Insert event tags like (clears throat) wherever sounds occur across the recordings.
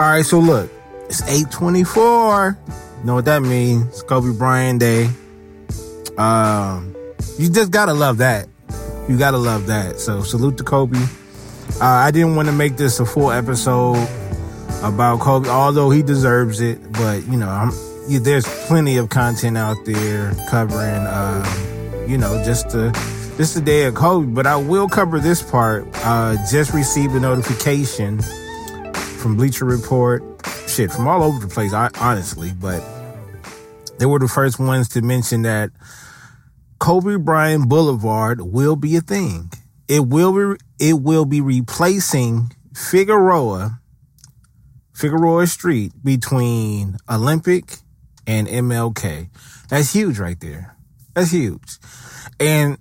All right, so look, it's 824. You know what that means? It's Kobe Bryant Day. Um, you just gotta love that. You gotta love that. So salute to Kobe. Uh, I didn't want to make this a full episode about Kobe, although he deserves it. But you know, I'm, yeah, there's plenty of content out there covering, uh, you know, just the just the day of Kobe. But I will cover this part. Uh, just received a notification from Bleacher Report, shit, from all over the place, honestly. But they were the first ones to mention that Kobe Bryant Boulevard will be a thing. It will be, it will be replacing Figueroa, Figueroa Street between Olympic and MLK. That's huge right there. That's huge. And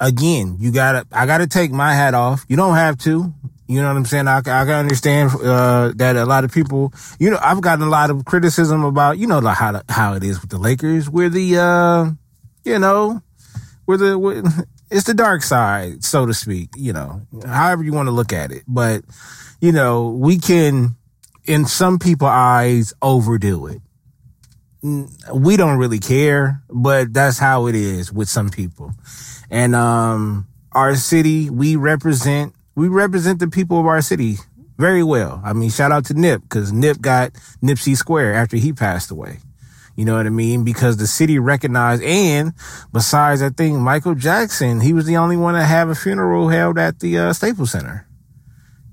again, you gotta, I gotta take my hat off. You don't have to. You know what I'm saying? I, I can understand, uh, that a lot of people, you know, I've gotten a lot of criticism about, you know, how, how it is with the Lakers. We're the, uh, you know, we're the, we're, (laughs) it's the dark side, so to speak, you know, however you want to look at it. But, you know, we can, in some people's eyes, overdo it. We don't really care, but that's how it is with some people. And, um, our city, we represent we represent the people of our city very well. I mean, shout out to Nip because Nip got Nipsey Square after he passed away. You know what I mean? Because the city recognized, and besides, I think Michael Jackson, he was the only one to have a funeral held at the uh, Staples Center.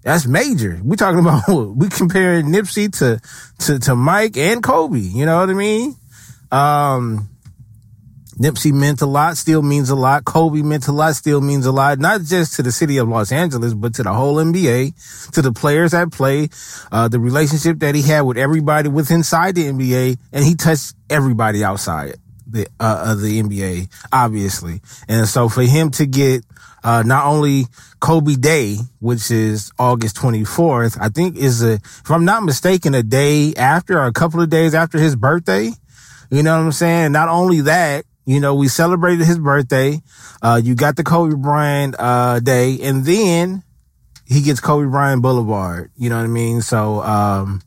That's major. We're talking (laughs) about we comparing Nipsey to to to Mike and Kobe. You know what I mean? Um, Nipsey meant a lot, still means a lot. Kobe meant a lot, still means a lot. Not just to the city of Los Angeles, but to the whole NBA, to the players that play, uh, the relationship that he had with everybody with inside the NBA, and he touched everybody outside the uh, of the NBA, obviously. And so for him to get uh, not only Kobe Day, which is August 24th, I think is a, if I'm not mistaken, a day after or a couple of days after his birthday. You know what I'm saying? Not only that, you know, we celebrated his birthday. Uh, you got the Kobe Bryant, uh, day and then he gets Kobe Bryant Boulevard. You know what I mean? So, um,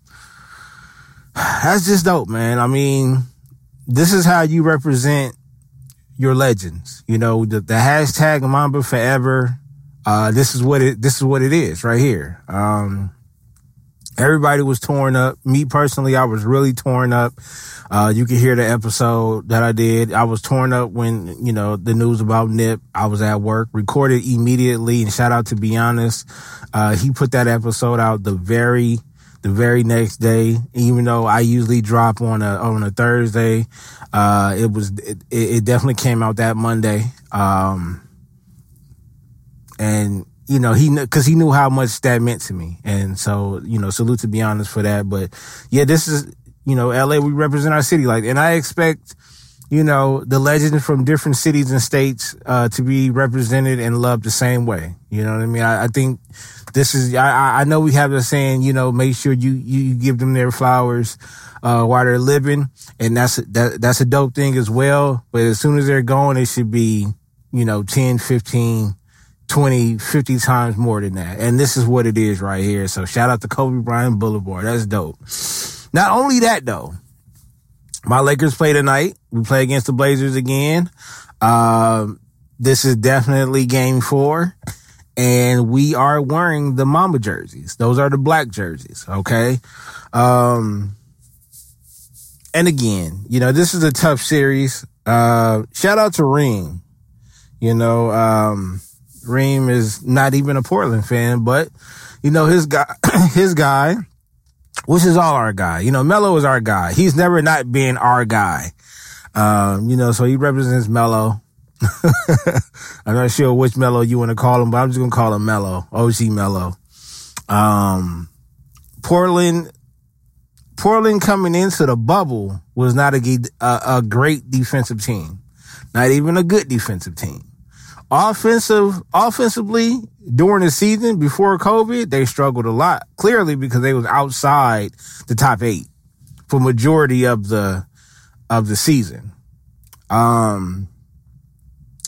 (sighs) that's just dope, man. I mean, this is how you represent your legends. You know, the, the hashtag Mamba forever. Uh, this is what it, this is what it is right here. Um, everybody was torn up. Me personally, I was really torn up. Uh, you can hear the episode that I did. I was torn up when, you know, the news about Nip. I was at work, recorded immediately and shout out to Be Honest. Uh, he put that episode out the very, the very next day, even though I usually drop on a, on a Thursday. Uh, it was, it, it definitely came out that Monday. Um, and you know, he, cause he knew how much that meant to me. And so, you know, salute to be honest for that. But yeah, this is, you know, LA, we represent our city like, and I expect, you know, the legends from different cities and states, uh, to be represented and loved the same way. You know what I mean? I, I think this is, I, I know we have a saying, you know, make sure you, you give them their flowers, uh, while they're living. And that's, that, that's a dope thing as well. But as soon as they're gone, it should be, you know, 10, 15, 20, 50 times more than that. And this is what it is right here. So shout out to Kobe Bryant Boulevard. That's dope. Not only that though, my Lakers play tonight. We play against the Blazers again. Um, this is definitely game four and we are wearing the Mamba jerseys. Those are the black jerseys. Okay. Um, and again, you know, this is a tough series. Uh, shout out to Ring. You know, um, Reem is not even a Portland fan, but you know, his guy, (coughs) his guy which is all our guy. You know, Mello is our guy. He's never not being our guy. Um, you know, so he represents Mello. (laughs) I'm not sure which Mello you want to call him, but I'm just gonna call him Mello, OG Mello. Um, Portland, Portland coming into the bubble was not a, a, a great defensive team, not even a good defensive team. Offensive, offensively, during the season before COVID, they struggled a lot. Clearly because they was outside the top eight for majority of the of the season. Um,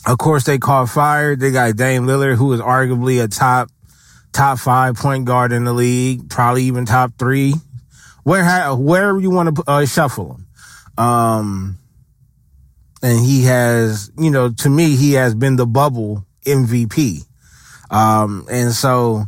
Of course, they caught fire. They got Dame Lillard, who is arguably a top top five point guard in the league, probably even top three. Where wherever you want to uh, shuffle him. Um, and he has, you know, to me, he has been the bubble MVP. Um, and so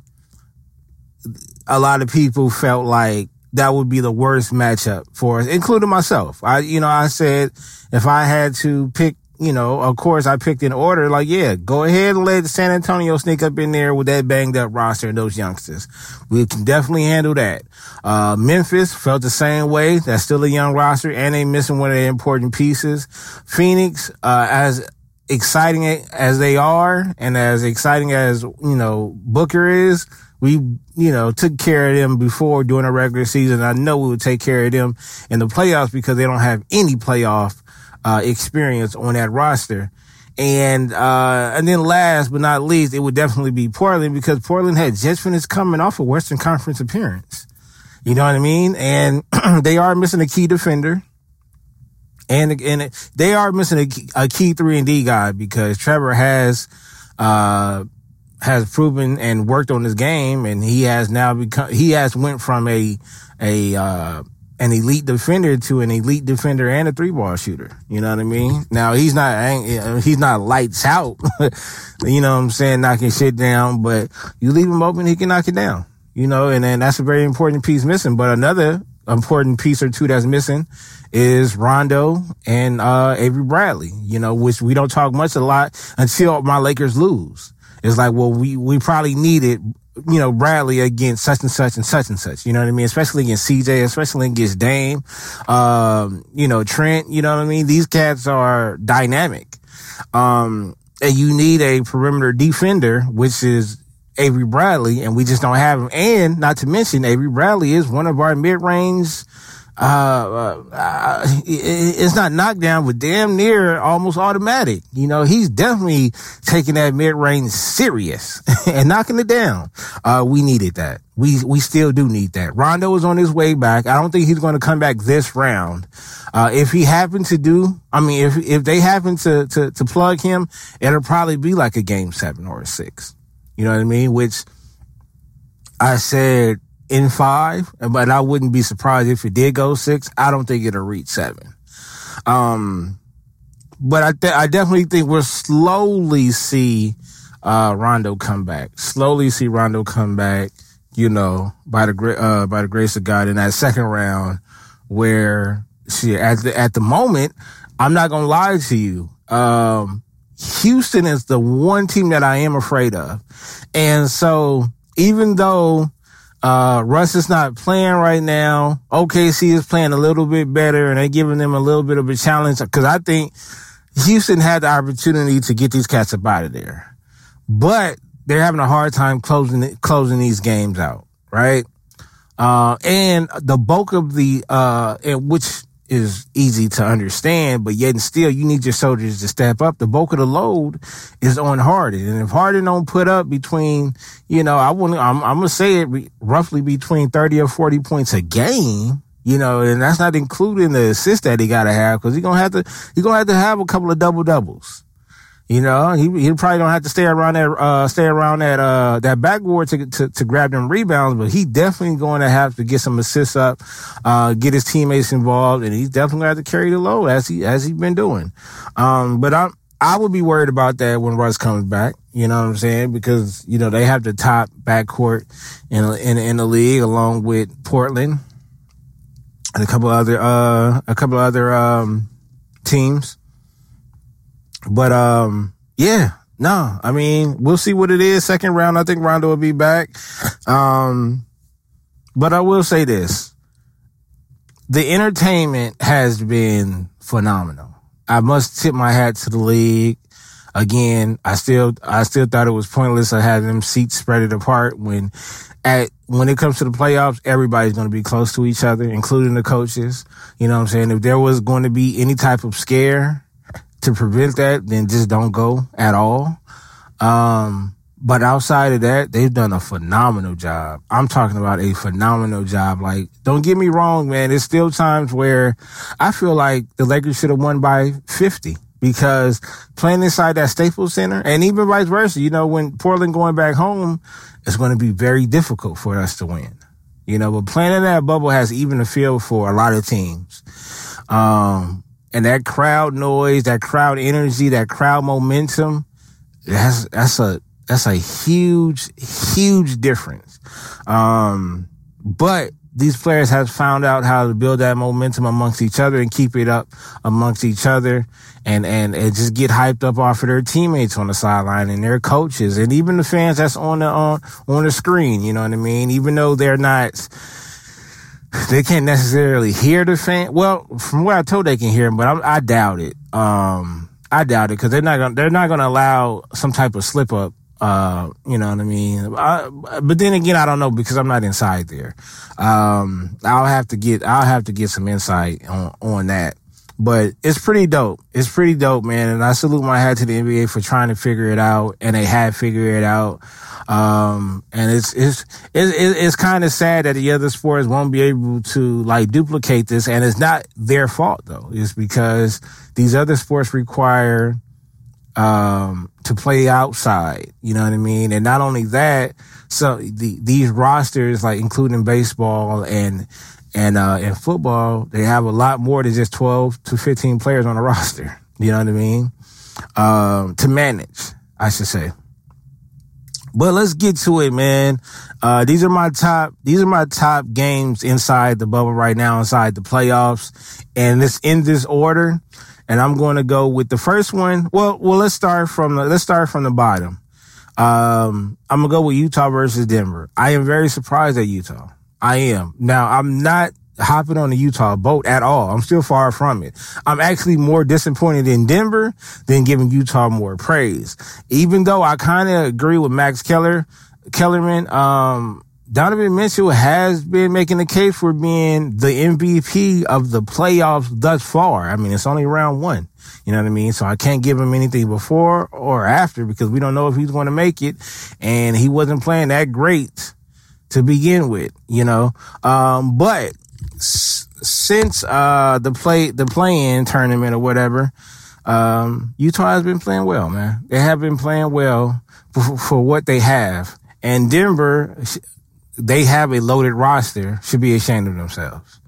a lot of people felt like that would be the worst matchup for us, including myself. I, you know, I said if I had to pick, you know, of course I picked in order, like, yeah, go ahead and let San Antonio sneak up in there with that banged up roster and those youngsters. We can definitely handle that. Uh, Memphis felt the same way. That's still a young roster and they missing one of their important pieces. Phoenix, uh, as exciting as they are and as exciting as, you know, Booker is, we, you know, took care of them before during the regular season. I know we would take care of them in the playoffs because they don't have any playoff, uh, experience on that roster. And, uh, and then last but not least, it would definitely be Portland because Portland had just finished coming off a Western Conference appearance. You know what I mean? And (clears throat) they are missing a key defender. And, and they are missing a, a key three and D guy because Trevor has, uh, has proven and worked on his game and he has now become, he has went from a, a, uh, an elite defender to an elite defender and a three ball shooter. You know what I mean? Now he's not, he's not lights out, (laughs) you know what I'm saying, knocking shit down, but you leave him open, he can knock it down, you know, and then that's a very important piece missing. But another important piece or two that's missing is Rondo and uh, Avery Bradley, you know, which we don't talk much a lot until my Lakers lose. It's like, well, we, we probably needed, you know, Bradley against such and such and such and such. You know what I mean? Especially against CJ, especially against Dame, um, you know, Trent, you know what I mean? These cats are dynamic. Um, and you need a perimeter defender, which is Avery Bradley, and we just don't have him. And not to mention, Avery Bradley is one of our mid-range. Uh, uh, uh, it's not knockdown, but damn near almost automatic. You know, he's definitely taking that mid-range serious (laughs) and knocking it down. Uh, we needed that. We, we still do need that. Rondo is on his way back. I don't think he's going to come back this round. Uh, if he happened to do, I mean, if, if they happen to, to, to plug him, it'll probably be like a game seven or a six. You know what I mean? Which I said in five, but I wouldn't be surprised if it did go six. I don't think it'll reach seven. Um, but I th- I definitely think we'll slowly see uh, Rondo come back. Slowly see Rondo come back. You know, by the uh, by the grace of God in that second round, where she at the at the moment, I'm not gonna lie to you. Um, Houston is the one team that I am afraid of. And so even though uh, Russ is not playing right now, OKC is playing a little bit better and they're giving them a little bit of a challenge because I think Houston had the opportunity to get these cats up out of there. But they're having a hard time closing closing these games out, right? Uh, and the bulk of the uh, which is easy to understand, but yet and still you need your soldiers to step up. The bulk of the load is on Harden. And if Harden don't put up between, you know, I want I'm, I'm going to say it roughly between 30 or 40 points a game, you know, and that's not including the assist that he got to have because he's going to have to, he's going to have to have a couple of double doubles. You know, he he probably don't have to stay around that uh stay around that uh that backboard to to, to grab them rebounds, but he definitely going to have to get some assists up, uh get his teammates involved, and he's definitely going to have to carry the load as he as he's been doing. Um, but I'm I would be worried about that when Russ comes back. You know what I'm saying? Because you know they have the top backcourt in in in the league along with Portland and a couple other uh a couple other um teams. But um, yeah, no, I mean, we'll see what it is. Second round, I think Rondo will be back. Um, but I will say this. The entertainment has been phenomenal. I must tip my hat to the league. Again, I still, I still thought it was pointless to have them seats spread apart when at, when it comes to the playoffs, everybody's going to be close to each other, including the coaches. You know what I'm saying? If there was going to be any type of scare, to prevent that, then just don't go at all. Um, but outside of that, they've done a phenomenal job. I'm talking about a phenomenal job. Like, don't get me wrong, man. There's still times where I feel like the Lakers should have won by 50 because playing inside that Staples Center and even vice versa, you know, when Portland going back home, it's going to be very difficult for us to win. You know, but playing in that bubble has even a feel for a lot of teams. Um, and that crowd noise, that crowd energy, that crowd momentum, that's, that's a, that's a huge, huge difference. Um, but these players have found out how to build that momentum amongst each other and keep it up amongst each other and, and, and just get hyped up off of their teammates on the sideline and their coaches and even the fans that's on the, on, on the screen. You know what I mean? Even though they're not, (laughs) they can't necessarily hear the fan. Well, from what I told, they can hear them, but I, I doubt it. Um, I doubt it because they're not gonna, they're not gonna allow some type of slip up uh, you know what I mean? I, but then again, I don't know because I'm not inside there. Um, I'll have to get, I'll have to get some insight on, on that. But it's pretty dope. It's pretty dope, man. And I salute my hat to the NBA for trying to figure it out. And they have figured it out. Um, and it's, it's, it's, it's kind of sad that the other sports won't be able to like duplicate this. And it's not their fault though. It's because these other sports require um, to play outside. You know what I mean? And not only that, so the, these rosters, like including baseball and, and, uh, and football, they have a lot more than just 12 to 15 players on a (laughs) roster. You know what I mean? Um, to manage, I should say. But let's get to it, man. Uh, these are my top, these are my top games inside the bubble right now, inside the playoffs. And it's in this order and I'm going to go with the first one. Well, well, let's start from the, let's start from the bottom. Um, I'm gonna go with Utah versus Denver. I am very surprised at Utah. I am. Now, I'm not hopping on the Utah boat at all. I'm still far from it. I'm actually more disappointed in Denver than giving Utah more praise. Even though I kind of agree with Max Keller, Kellerman, um, Donovan Mitchell has been making the case for being the MVP of the playoffs thus far. I mean, it's only round one. You know what I mean? So I can't give him anything before or after because we don't know if he's going to make it. And he wasn't playing that great to begin with, you know? Um, but s- since, uh, the play, the play-in tournament or whatever, um, Utah has been playing well, man. They have been playing well (laughs) for, for what they have. And Denver, they have a loaded roster, should be ashamed of themselves.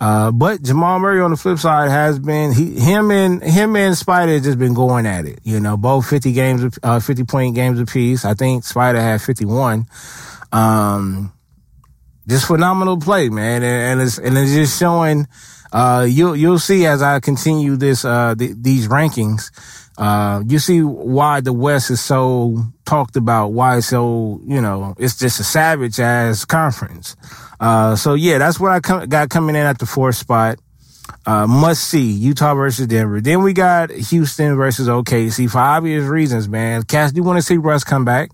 Uh, but Jamal Murray on the flip side has been, he, him and, him and Spider has just been going at it. You know, both 50 games, uh, 50 point games apiece. I think Spider had 51. Um, just phenomenal play, man. And, and it's, and it's just showing, uh, you'll, you'll see as I continue this, uh, th- these rankings, uh, you see why the West is so talked about, why it's so, you know, it's just a savage ass conference. Uh, so yeah, that's what I com- got coming in at the fourth spot. Uh, must see Utah versus Denver. Then we got Houston versus OKC for obvious reasons, man. Cass, do want to see Russ come back?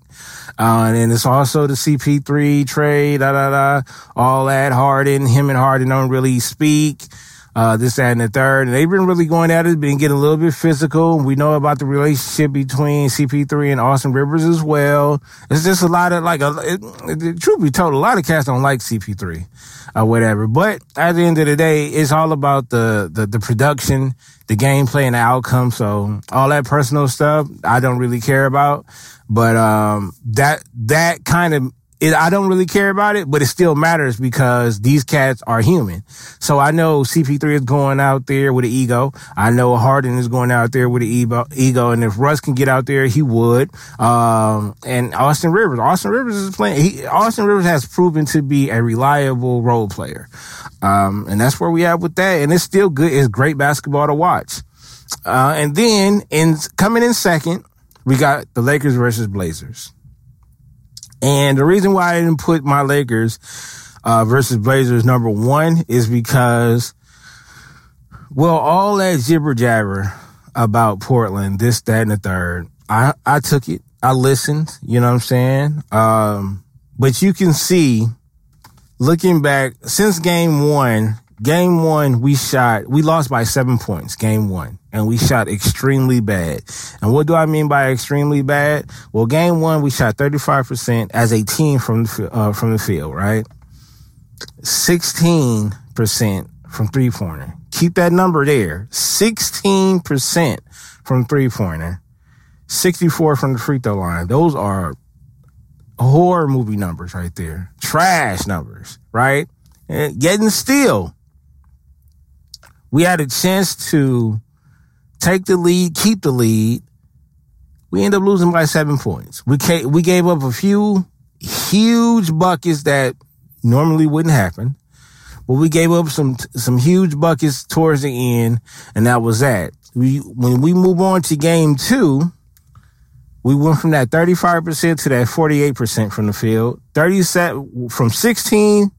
Uh, and then it's also the CP3 trade, da da da, all that. Harden, him and Harden don't really speak uh, this, that, and the third. And they've been really going at it, been getting a little bit physical. We know about the relationship between CP3 and Austin Rivers as well. It's just a lot of like, a, it, it, truth be told, a lot of cats don't like CP3 or whatever. But at the end of the day, it's all about the, the, the production, the gameplay and the outcome. So all that personal stuff, I don't really care about. But, um, that, that kind of it, I don't really care about it, but it still matters because these cats are human. So I know CP3 is going out there with an ego. I know Harden is going out there with an ego. And if Russ can get out there, he would. Um, and Austin Rivers, Austin Rivers is playing, he, Austin Rivers has proven to be a reliable role player. Um, and that's where we at with that. And it's still good. It's great basketball to watch. Uh, and then in coming in second, we got the Lakers versus Blazers. And the reason why I didn't put my Lakers uh, versus Blazers number one is because, well, all that jibber jabber about Portland, this, that, and the third, I, I took it. I listened, you know what I'm saying? Um, but you can see, looking back, since game one, game one, we shot, we lost by seven points, game one and we shot extremely bad. And what do I mean by extremely bad? Well, game one, we shot 35% as a team from the, uh, from the field, right? 16% from three pointer. Keep that number there. 16% from three pointer, 64 from the free throw line. Those are horror movie numbers right there. Trash numbers, right? And getting still. We had a chance to take the lead, keep the lead. We end up losing by seven points. We we gave up a few huge buckets that normally wouldn't happen, but we gave up some some huge buckets towards the end, and that was that. We when we move on to game two, we went from that 35% to that 48% from the field, 37 from 16%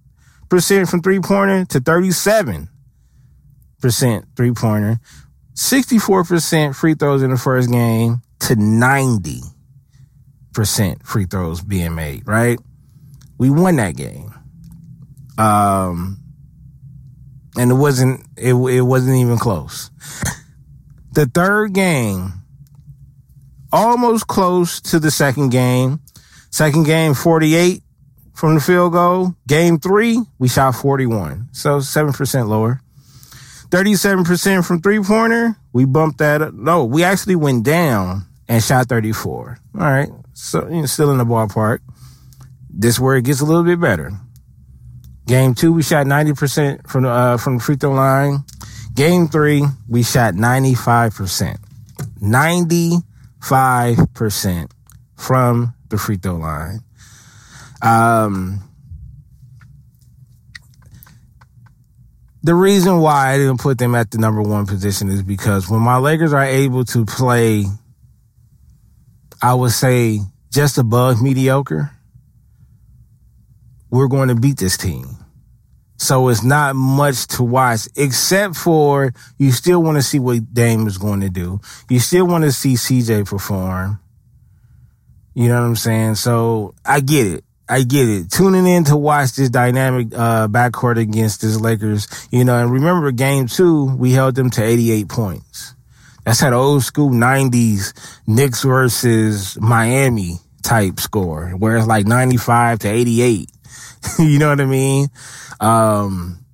from three pointer to 37% three pointer, 64% free throws in the first game to 90% free throws being made, right? We won that game. Um, and it wasn't, it, it wasn't even close. The third game, almost close to the second game. Second game, 48 from the field goal. Game three, we shot 41. So 7% lower. 37% from three pointer. We bumped that up. No, we actually went down and shot 34. All right. So, you know, still in the ballpark. This where it gets a little bit better. Game two, we shot 90% from the, uh, from the free throw line. Game three, we shot 95%. 90 5% from the free throw line. Um, the reason why I didn't put them at the number one position is because when my Lakers are able to play, I would say just above mediocre, we're going to beat this team. So it's not much to watch, except for you still want to see what Dame is going to do. You still want to see CJ perform. You know what I'm saying? So I get it. I get it. Tuning in to watch this dynamic uh, backcourt against this Lakers, you know, and remember game two, we held them to 88 points. That's that old school 90s Knicks versus Miami type score, where it's like 95 to 88. (laughs) you know what I mean? Um,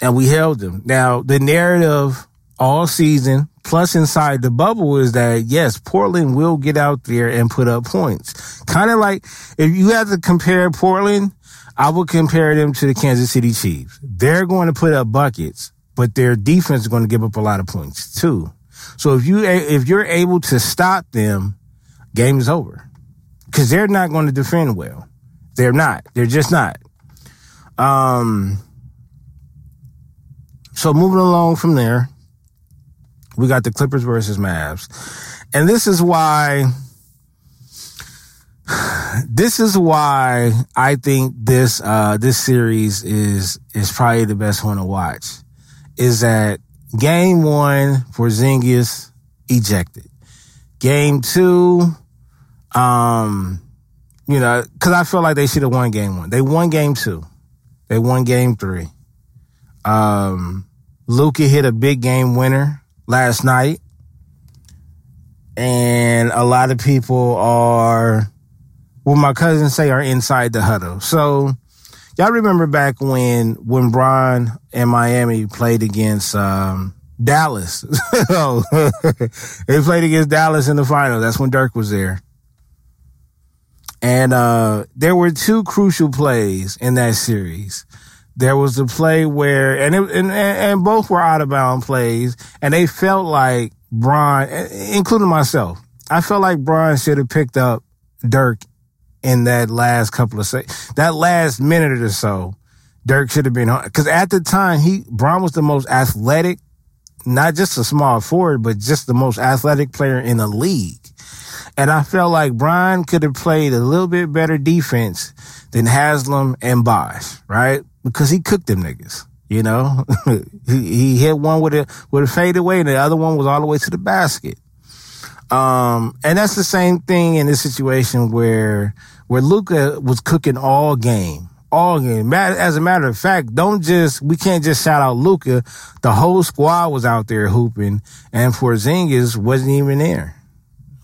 and we held them. Now, the narrative all season, plus inside the bubble, is that yes, Portland will get out there and put up points. Kind of like if you had to compare Portland, I would compare them to the Kansas City Chiefs. They're going to put up buckets, but their defense is going to give up a lot of points too. So if you if you're able to stop them, game is over because they're not going to defend well. They're not. They're just not. Um, so moving along from there, we got the Clippers versus Mavs. And this is why, (sighs) this is why I think this, uh, this series is, is probably the best one to watch is that game one Porzingis ejected. Game two, um, you know, cause I feel like they should have won game one. They won game two. They won game three. Um, Luka hit a big game winner last night. And a lot of people are, what my cousins say, are inside the huddle. So y'all remember back when, when Bron and Miami played against, um, Dallas. (laughs) They played against Dallas in the final. That's when Dirk was there. And uh, there were two crucial plays in that series. There was a play where, and, it, and and both were out of bound plays, and they felt like Bron, including myself, I felt like Bron should have picked up Dirk in that last couple of seconds, that last minute or so. Dirk should have been because at the time he Bron was the most athletic, not just a small forward, but just the most athletic player in the league. And I felt like Brian could have played a little bit better defense than Haslem and Bosh, right? Because he cooked them niggas. You know, (laughs) he, he hit one with a with a fadeaway, and the other one was all the way to the basket. Um, and that's the same thing in this situation where where Luka was cooking all game, all game. As a matter of fact, don't just we can't just shout out Luka. The whole squad was out there hooping, and Porzingis wasn't even there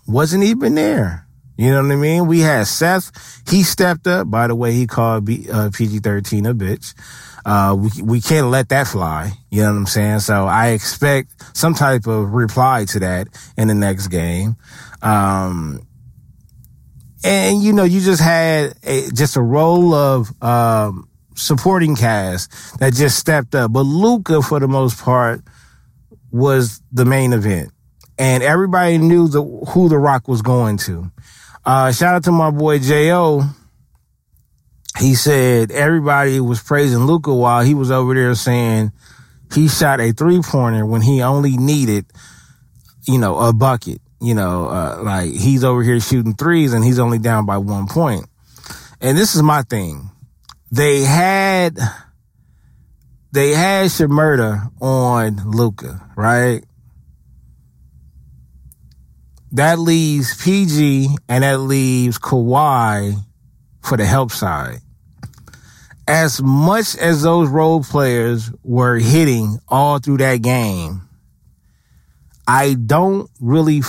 wasn't even there. You know what I mean? We had Seth. He stepped up. By the way, he called B, uh, PG-13 a bitch. Uh, we, we can't let that fly. You know what I'm saying? So I expect some type of reply to that in the next game. Um, and you know, you just had a, just a role of, um, supporting cast that just stepped up. But Luka, for the most part, was the main event. And everybody knew the, who the rock was going to. Uh, shout out to my boy J.O. He said everybody was praising Luka while he was over there saying he shot a three pointer when he only needed, you know, a bucket. You know, uh, like he's over here shooting threes and he's only down by one point. And this is my thing. They had, they had Shmurda on Luka, right? That leaves PG and that leaves Kawhi for the help side. As much as those role players were hitting all through that game, I don't really,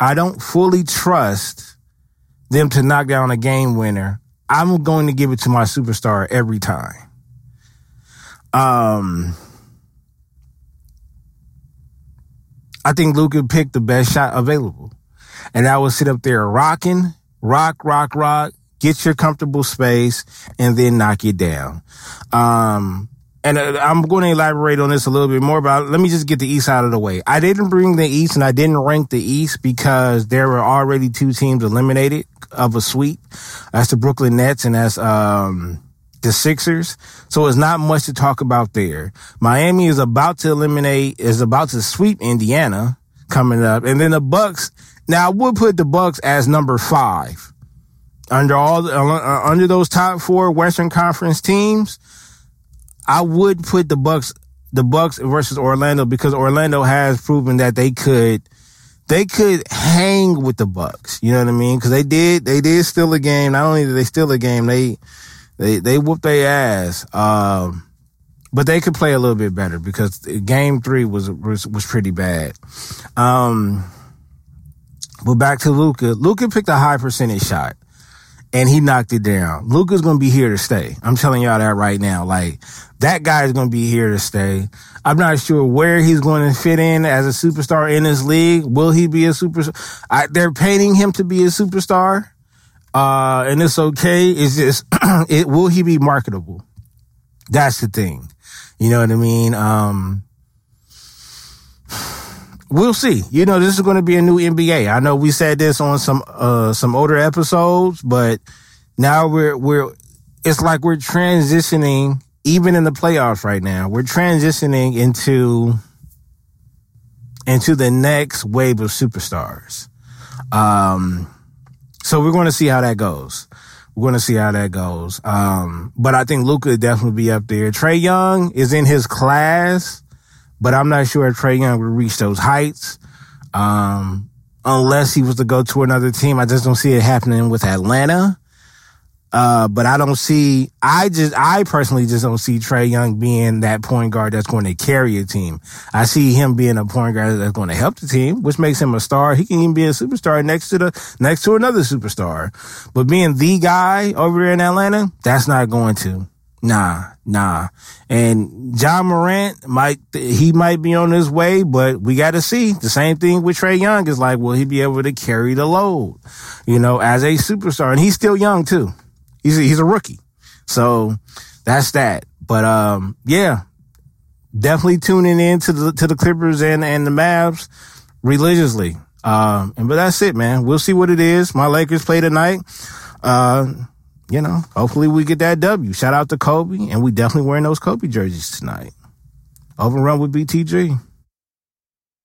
I don't fully trust them to knock down a game winner. I'm going to give it to my superstar every time. Um, I think Luka picked the best shot available. And I would sit up there rocking, rock, rock, rock, get your comfortable space, and then knock it down. Um, and uh, I'm going to elaborate on this a little bit more, but let me just get the East out of the way. I didn't bring the East and I didn't rank the East because there were already two teams eliminated of a sweep. That's the Brooklyn Nets and that's, um, the Sixers. So it's not much to talk about there. Miami is about to eliminate, is about to sweep Indiana coming up. And then the Bucks, now I would put the Bucks as number five under all, uh, uh, under those top four Western Conference teams. I would put the Bucks, the Bucks versus Orlando because Orlando has proven that they could, they could hang with the Bucks. You know what I mean? Cause they did, they did steal a game. Not only did they steal a game, they, they, they whooped their ass. Um, but they could play a little bit better because game three was, was, was pretty bad. Um, but back to Luka. Luka picked a high percentage shot and he knocked it down. Luka's to be here to stay. I'm telling y'all that right now. Like that guy is to be here to stay. I'm not sure where he's going to fit in as a superstar in this league. Will he be a superstar? they're painting him to be a superstar. Uh, and it's okay. It's just, (clears throat) it, will he be marketable? That's the thing. You know what I mean? Um, we'll see. You know, this is going to be a new NBA. I know we said this on some uh some older episodes, but now we're we're it's like we're transitioning even in the playoffs right now. We're transitioning into into the next wave of superstars. Um so we're going to see how that goes. We're going to see how that goes. Um, but I think Luka definitely be up there. Trae Young is in his class but I'm not sure if Trae Young would reach those heights. Um, unless he was to go to another team. I just don't see it happening with Atlanta. Uh, but I don't see, I just, I personally just don't see Trae Young being that point guard that's going to carry a team. I see him being a point guard that's going to help the team, which makes him a star. He can even be a superstar next to the, next to another superstar. But being the guy over there in Atlanta, that's not going to. Nah, nah. And Ja Morant might, he might be on his way, but we got to see. The same thing with Trae Young is like, will he be able to carry the load, you know, as a superstar? And he's still young too. He's a, he's a rookie. So that's that. But, um, yeah, definitely tuning in to the, to the Clippers and, and the Mavs religiously. Um, and, but that's it, man. We'll see what it is. My Lakers play tonight. Uh, you know, hopefully we get that W. Shout out to Kobe, and we definitely wearing those Kobe jerseys tonight. Overrun with BTG.